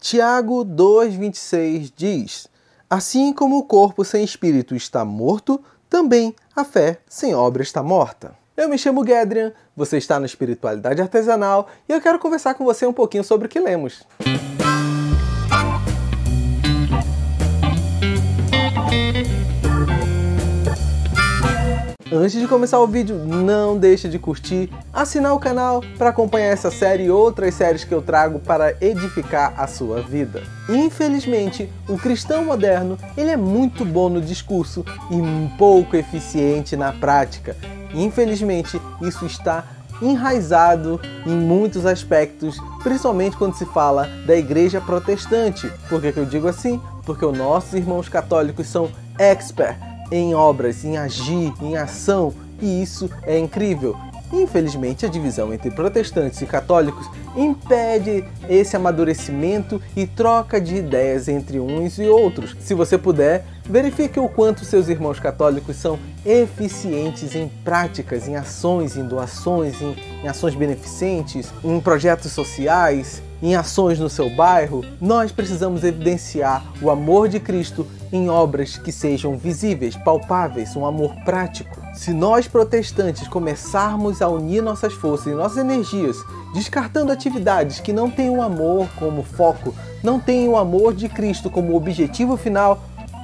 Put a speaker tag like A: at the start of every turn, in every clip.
A: Tiago 2,26 diz: Assim como o corpo sem espírito está morto, também a fé sem obra está morta. Eu me chamo Gedrian, você está na Espiritualidade Artesanal e eu quero conversar com você um pouquinho sobre o que lemos. Antes de começar o vídeo, não deixe de curtir, assinar o canal para acompanhar essa série e outras séries que eu trago para edificar a sua vida. Infelizmente, o cristão moderno ele é muito bom no discurso e pouco eficiente na prática. Infelizmente, isso está enraizado em muitos aspectos, principalmente quando se fala da igreja protestante. Por que, que eu digo assim? Porque os nossos irmãos católicos são expert em obras, em agir, em ação, e isso é incrível. Infelizmente, a divisão entre protestantes e católicos impede esse amadurecimento e troca de ideias entre uns e outros. Se você puder, verifique o quanto seus irmãos católicos são eficientes em práticas, em ações, em doações, em, em ações beneficentes, em projetos sociais, em ações no seu bairro, nós precisamos evidenciar o amor de Cristo em obras que sejam visíveis, palpáveis, um amor prático. Se nós protestantes começarmos a unir nossas forças e nossas energias, descartando atividades que não têm o amor como foco, não têm o amor de Cristo como objetivo final,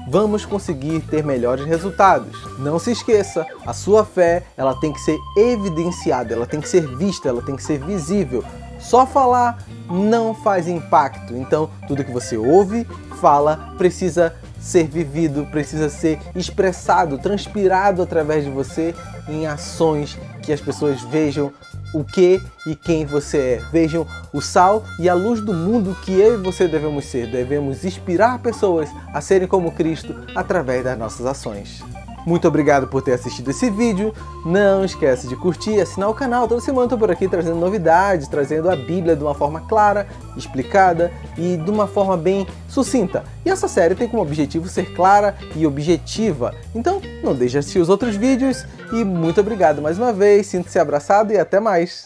A: vamos conseguir ter melhores resultados. Não se esqueça, a sua fé, ela tem que ser evidenciada, ela tem que ser vista, ela tem que ser visível. Só falar não faz impacto. Então, tudo que você ouve, fala, precisa ser vivido, precisa ser expressado, transpirado através de você em ações que as pessoas vejam o que e quem você é. Vejam o sal e a luz do mundo que eu e você devemos ser. Devemos inspirar pessoas a serem como Cristo através das nossas ações. Muito obrigado por ter assistido esse vídeo. Não esquece de curtir e assinar o canal. Toda semana estou por aqui trazendo novidades, trazendo a Bíblia de uma forma clara, explicada e de uma forma bem sucinta. E essa série tem como objetivo ser clara e objetiva. Então, não deixe de assistir os outros vídeos e muito obrigado mais uma vez. Sinta-se abraçado e até mais.